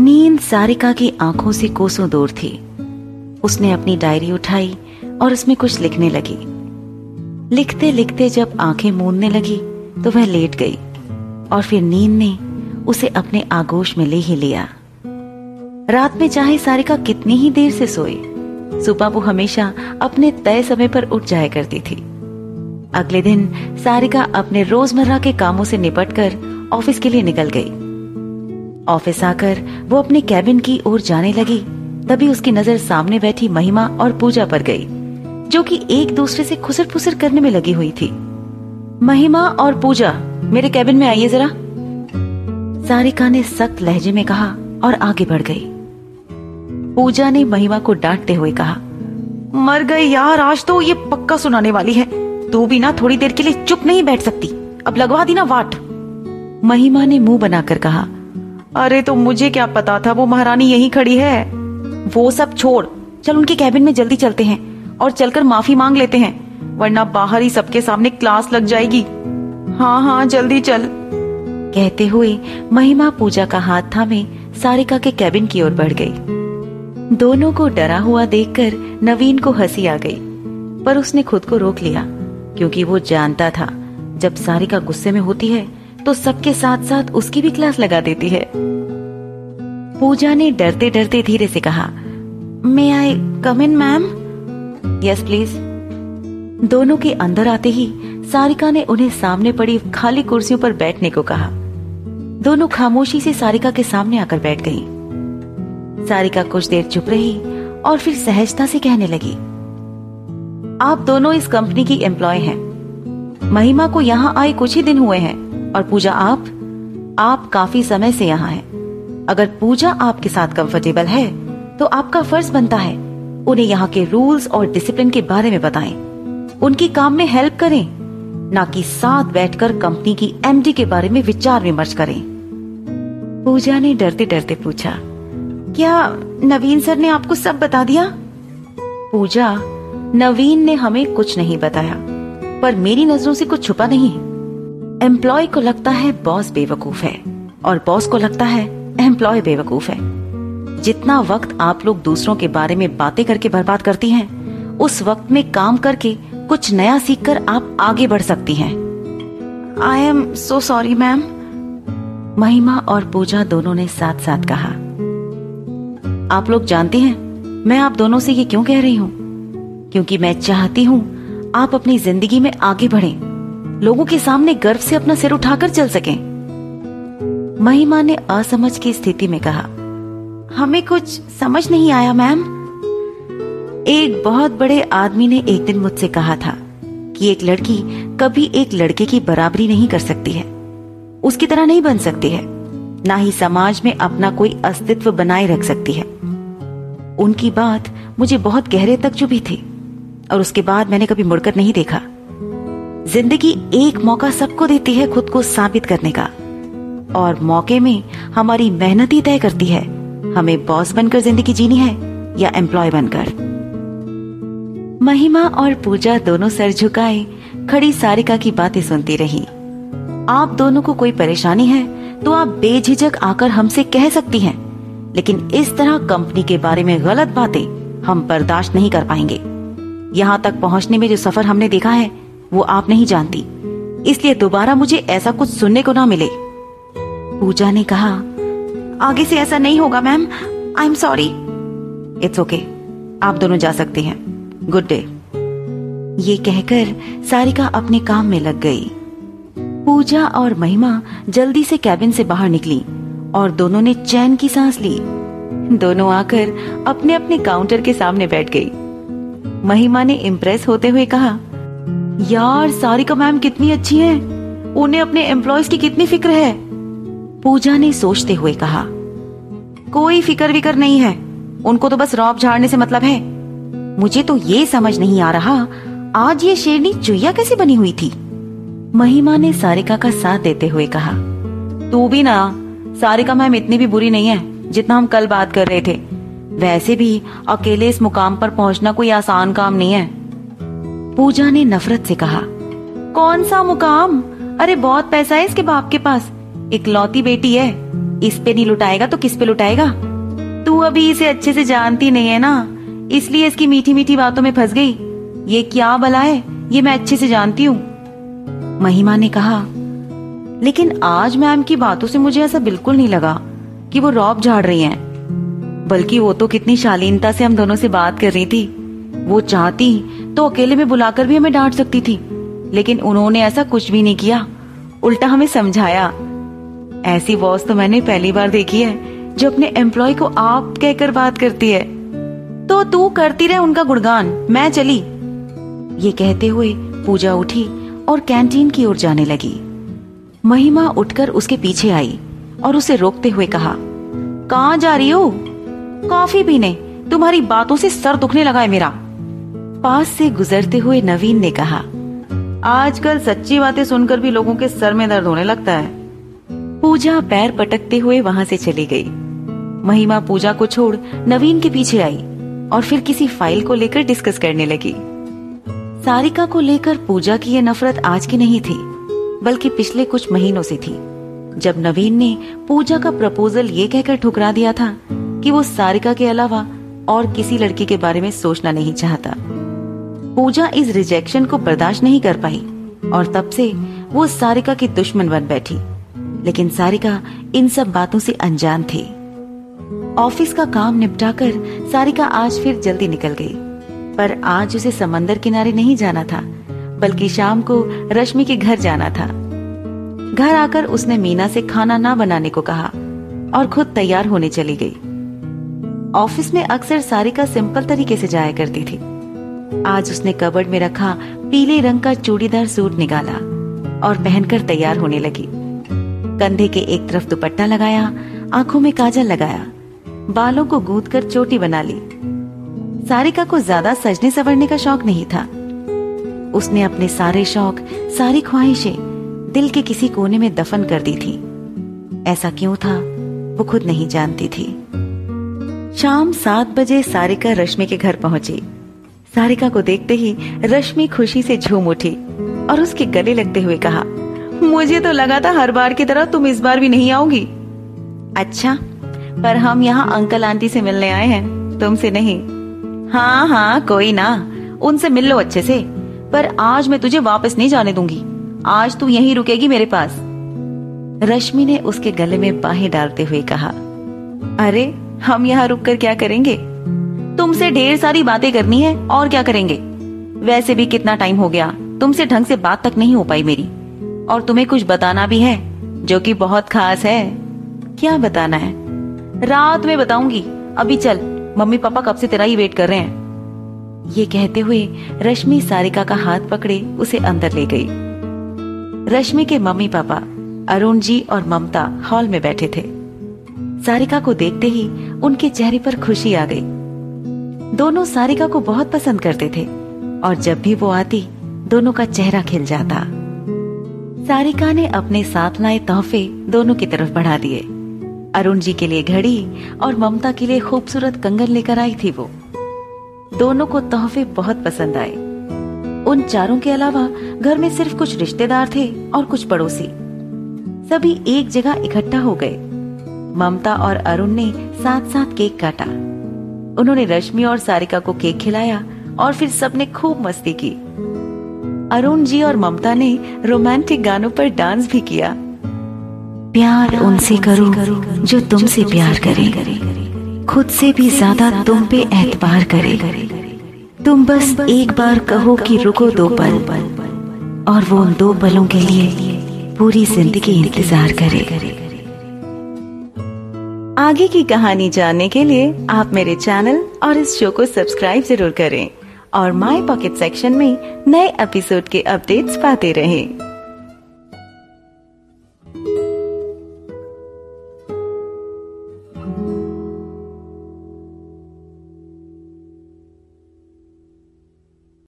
नींद सारिका की आँखों से कोसों दूर थी। उसने अपनी डायरी उठाई और उसमें कुछ लिखने लगी। लिखते लिखते जब आँखें मूंदने लगी तो वह लेट गई और फिर नींद ने उसे अपने आगोश में ले ही लिया। रात में चाहे सारिका कितनी ही देर से सोए सुपाबू हमेशा अपने तय समय पर उठ जाया करती थी। अगले दिन सारिका अपने रोज़मर्रा के कामों से निपटकर ऑफ़िस के लिए निकल गई। ऑफ़िस आकर वो अपने कैबिन की ओर जाने लगी। तभी उसकी नज़र सामने बैठी महिमा और पूजा पर गई, जो कि एक दूसरे से खुसर फुसर करने में लगी हुई थी। महिमा और पूजा, मेरे कैबिन में आइए जरा। सारिका ने सख्त लहजे में कहा और आगे बढ़ गई। पूजा ने महिमा को डांटते हुए कहा, मर गई यार, आज तो ये पक्का सुनाने वाली है। तू भी ना थोड़ी देर के लिए चुप नहीं बैठ सकती। अब लगवा दी ना वाट। महिमा ने मुँह बनाकर कहा अरे तो मुझे क्या पता था वो महारानी यहीं खड़ी है? वो सब छोड़, चल उनके कैबिन में जल्दी चलते हैं और चलकर माफ़ी मांग लेते हैं, वरना बाहर ही सबके सामने क्लास लग जाएगी। हाँ हाँ जल्दी चल। कहते हुए महिमा पूजा का हाथ थामे सारिका के कैबिन की ओर बढ़ गई। दोनों को डरा हुआ देखकर नवीन को हँसी आ गई, पर उसने खुद को रोक लिया, क्योंकि वो जानता था, जब सारिका गुस्से में होती है तो सबके साथ साथ उसकी भी क्लास लगा देती है। पूजा ने डरते डरते धीरे से कहा may I come in ma'am yes please दोनों के अंदर आते ही सारिका ने उन्हें सामने पड़ी खाली कुर्सियों पर बैठने को कहा। दोनों खामोशी से सारिका के सामने आकर बैठ गईं। सारिका कुछ देर चुप रही और फिर सहजता से कहने लगी, आप दोनों इस कंपनी की एम्प्लॉय हैं। महिमा को यहाँ आए कुछ ही दिन हुए हैं। और पूजा आप आप काफ़ी समय से यहाँ हैं। अगर पूजा आपके साथ कंफर्टेबल है तो आपका फ़र्ज़ बनता है, उन्हें यहाँ के रूल्स और डिसिप्लिन के बारे में बताएँ। उनकी काम में हेल्प करें, ना कि साथ बैठकर कंपनी की एमडी के बारे में विचार विमर्श करें। पूजा ने डरते डरते पूछा, क्या नवीन सर ने आपको सब बता दिया? पूजा, नवीन ने हमें कुछ नहीं बताया, पर मेरी नज़रों से कुछ छुपा नहीं एम्प्लॉय को लगता है बॉस बेवकूफ़ है और बॉस को लगता है एम्प्लॉय बेवकूफ़ है। जितना वक्त आप लोग दूसरों के बारे में बातें करके बर्बाद करती हैं, उस वक्त में काम करके कुछ नया सीखकर आप आगे बढ़ सकती हैं। I am so sorry ma'am Mahima और पूजा दोनों ने साथ साथ कहा। आप लोग जानते हैं, मैं आप दोनों से ये क्यों कह रही हूँ? क्योंकि मैं चाहती हूँ आप अपनी ज़िंदगी में आगे बढ़ें। लोगों के सामने गर्व से अपना सिर उठाकर चल सकें। महिमा ने असमझ की स्थिति में कहा, हमें कुछ समझ नहीं आया, मैम। एक बहुत बड़े आदमी ने एक दिन मुझसे कहा था कि एक लड़की कभी एक लड़के की बराबरी नहीं कर सकती है। उसकी तरह नहीं बन सकती है। ना ही समाज में अपना कोई अस्तित्व बनाए रख सकती है। उनकी बात मुझे बहुत गहरे तक चुभी थी और उसके बाद मैंने कभी मुड़कर नहीं देखा। ज़िंदगी एक मौका सबको देती है खुद को साबित करने का। और मौके में हमारी मेहनत ही तय करती है, हमें बॉस बनकर ज़िंदगी जीनी है या एम्प्लॉय बनकर। महिमा और पूजा दोनों सर झुकाए, खड़ी सारिका की बातें सुनती रही। आप दोनों को कोई परेशानी है तो आप बेझिझक आकर हमसे कह सकती हैं, लेकिन इस तरह कंपनी के बारे में गलत बातें हम बर्दाश्त नहीं कर पाएँगे। यहाँ तक पहुँचने में जो सफ़र हमने देखा है वो आप नहीं जानती। इसलिए दोबारा मुझे ऐसा कुछ सुनने को ना मिले। पूजा ने कहा, आगे से ऐसा नहीं होगा, ma'am. I am sorry. It's okay. आप दोनों जा सकते हैं। Good day. ये कहकर सारिका अपने काम में लग गई। पूजा और महिमा जल्दी से कैबिन से बाहर निकली और दोनों ने चैन की सांस ली। दोनों आकर अपने अपने काउंटर के सामने बैठ गई। महिमा ने इम्प्रेस होते हुए कहा यार सारिका मैम कितनी अच्छी है। उन्हें अपने एम्प्लॉयज़ की कितनी फ़िक्र है? पूजा ने सोचते हुए कहा, कोई फ़िक्र विकर नहीं है। उनको तो बस रौब झाड़ने से मतलब है। मुझे तो ये समझ नहीं आ रहा, आज ये शेरनी चुईया कैसे बनी हुई थी? महिमा ने सारिका का साथ देते हुए कहा, तू भी ना, सारिका मैम इतनी भी बुरी नहीं है, जितना हम कल बात कर रहे थे। वैसे भी अकेले इस मुकाम पर पहुँचना कोई आसान काम नहीं है। पूजा ने नफरत से कहा, कौन सा मुकाम? अरे बहुत पैसा है इसके बाप के पास। इकलौती बेटी है। इस पे नहीं लुटाएगा तो किस पे लुटाएगा? तू अभी इसे अच्छे से जानती नहीं है ना? इसलिए इसकी मीठी मीठी बातों में फंस गई। ये क्या बला है? ये मैं अच्छे से जानती हूँ। महिमा ने कहा, लेकिन आज मैम की बातों से मुझे ऐसा बिल्कुल नहीं लगा कि वो रौब झाड़ रही हैं। बल्कि वो तो कितनी शालीनता से हम दोनों से बात कर रही थी। वो चाहती तो अकेले में बुलाकर भी हमें डांट सकती थी, लेकिन उन्होंने ऐसा कुछ भी नहीं किया। उल्टा हमें समझाया। ऐसी बॉस तो मैंने पहली बार देखी है, जो अपने एम्प्लॉय को आप कहकर बात करती है। तो तू करती रहे उनका गुणगान, मैं चली। ये कहते हुए पूजा उठी और कैंटीन की ओर जाने लगी। महिमा उठकर उसके पीछे आई और उसे रोकते हुए कहा कहा जा रही हो? कॉफ़ी पीने, तुम्हारी बातों से सर दुखने लगा है मेरा। पास से गुजरते हुए नवीन ने कहा, आजकल सच्ची बातें सुनकर भी लोगों के सर में दर्द होने लगता है। पूजा पैर पटकते हुए वहाँ से चली गई। महिमा पूजा को छोड़ नवीन के पीछे आई और फिर किसी फ़ाइल को लेकर डिस्कस करने लगी। सारिका को लेकर पूजा की यह नफरत आज की नहीं थी, बल्कि पिछले कुछ महीनों से थी। जब नवीन ने पूजा का प्रपोजल ये कहकर ठुकरा दिया था कि वो सारिका के अलावा और किसी लड़की के बारे में सोचना नहीं चाहता। पूजा इस रिजेक्शन को बर्दाश्त नहीं कर पाई और तब से वो सारिका की दुश्मन बन बैठी। लेकिन सारिका इन सब बातों से अनजान थी। ऑफ़िस का काम निपटाकर सारिका आज फिर जल्दी निकल गई। पर आज उसे समंदर किनारे नहीं जाना था, बल्कि शाम को रश्मि के घर जाना था। घर आकर उसने मीना से खाना ना बनाने को कहा और खुद तैयार होने चली गई। ऑफ़िस में अक्सर सारिका सिंपल तरीके से जाया करती थी। आज उसने कबर्ड में रखा पीले रंग का चूड़ीदार सूट निकाला और पहनकर तैयार होने लगी। कंधे के एक तरफ़ दुपट्टा लगाया, आँखों में काजल लगाया, बालों को गूंद कर चोटी बना ली। सारिका को ज़्यादा सजने सवरने का शौक नहीं था। उसने अपने सारे शौक, सारी ख्वाहिशें दिल के किसी कोने में दफन कर दी थी। ऐसा क्यों था? वो खुद नहीं जानती थी। शाम सात बजे सारिका रश्मि के घर पहुँची। सारिका को देखते ही रश्मि खुशी से झूम उठी और उसके गले लगते हुए कहा, मुझे तो लगा था हर बार की तरह तुम इस बार भी नहीं आओगी। अच्छा पर हम यहाँ अंकल आंटी से मिलने आए हैं, तुमसे नहीं। हाँ हाँ कोई ना, उनसे मिल लो अच्छे से, पर आज मैं तुझे वापस नहीं जाने दूँगी। आज तू यहीं रुकेगी मेरे पास। रश्मि ने उसके गले में बाहें डालते हुए कहा, अरे, हम यहाँ रुक कर क्या करेंगे? तुमसे ढेर सारी बातें करनी है, और क्या करेंगे? वैसे भी कितना टाइम हो गया, तुमसे ढंग से बात तक नहीं हो पाई मेरी। और तुम्हें कुछ बताना भी है, जो कि बहुत खास है। क्या बताना है? रात में बताऊँगी। अभी चल, मम्मी पापा कब से तेरा ही वेट कर रहे हैं। ये कहते हुए रश्मि सारिका का हाथ पकड़े, उसे अंदर ले गई। रश्मि के मम्मी पापा, अरुण जी और ममता हॉल में बैठे थे। सारिका को देखते ही उनके चेहरे पर खुशी आ गई। दोनों सारिका को बहुत पसंद करते थे, और जब भी वो आती, दोनों का चेहरा खिल जाता। सारिका ने अपने साथ लाए तोहफे दोनों की तरफ़ बढ़ा दिए। अरुण जी के लिए घड़ी और ममता के लिए खूबसूरत कंगन लेकर आई थी वो। दोनों को तोहफे बहुत पसंद आए। उन चारों के अलावा घर में सिर्फ़ कुछ रिश्तेदार थे और कुछ पड़ोसी। सभी एक जगह इकट्ठा हो गए। ममता और अरुण ने साथ साथ केक काटा। उन्होंने रश्मि और सारिका को केक खिलाया और फिर सबने खूब मस्ती की। अरुण जी और ममता ने रोमांटिक गानों पर डांस भी किया। प्यार उनसे करो जो तुमसे प्यार करे। खुद से भी ज़्यादा तुम पे एतबार करे। तुम बस एक बार कहो कि रुको दो पल। और वो उन दो पलों के लिए पूरी ज़िंदगी इंतज़ार करे। आगे की कहानी जानने के लिए आप मेरे चैनल और इस शो को सब्सक्राइब ज़रूर करें और माई पॉकेट सेक्शन में नए एपिसोड के अपडेट्स पाते रहें।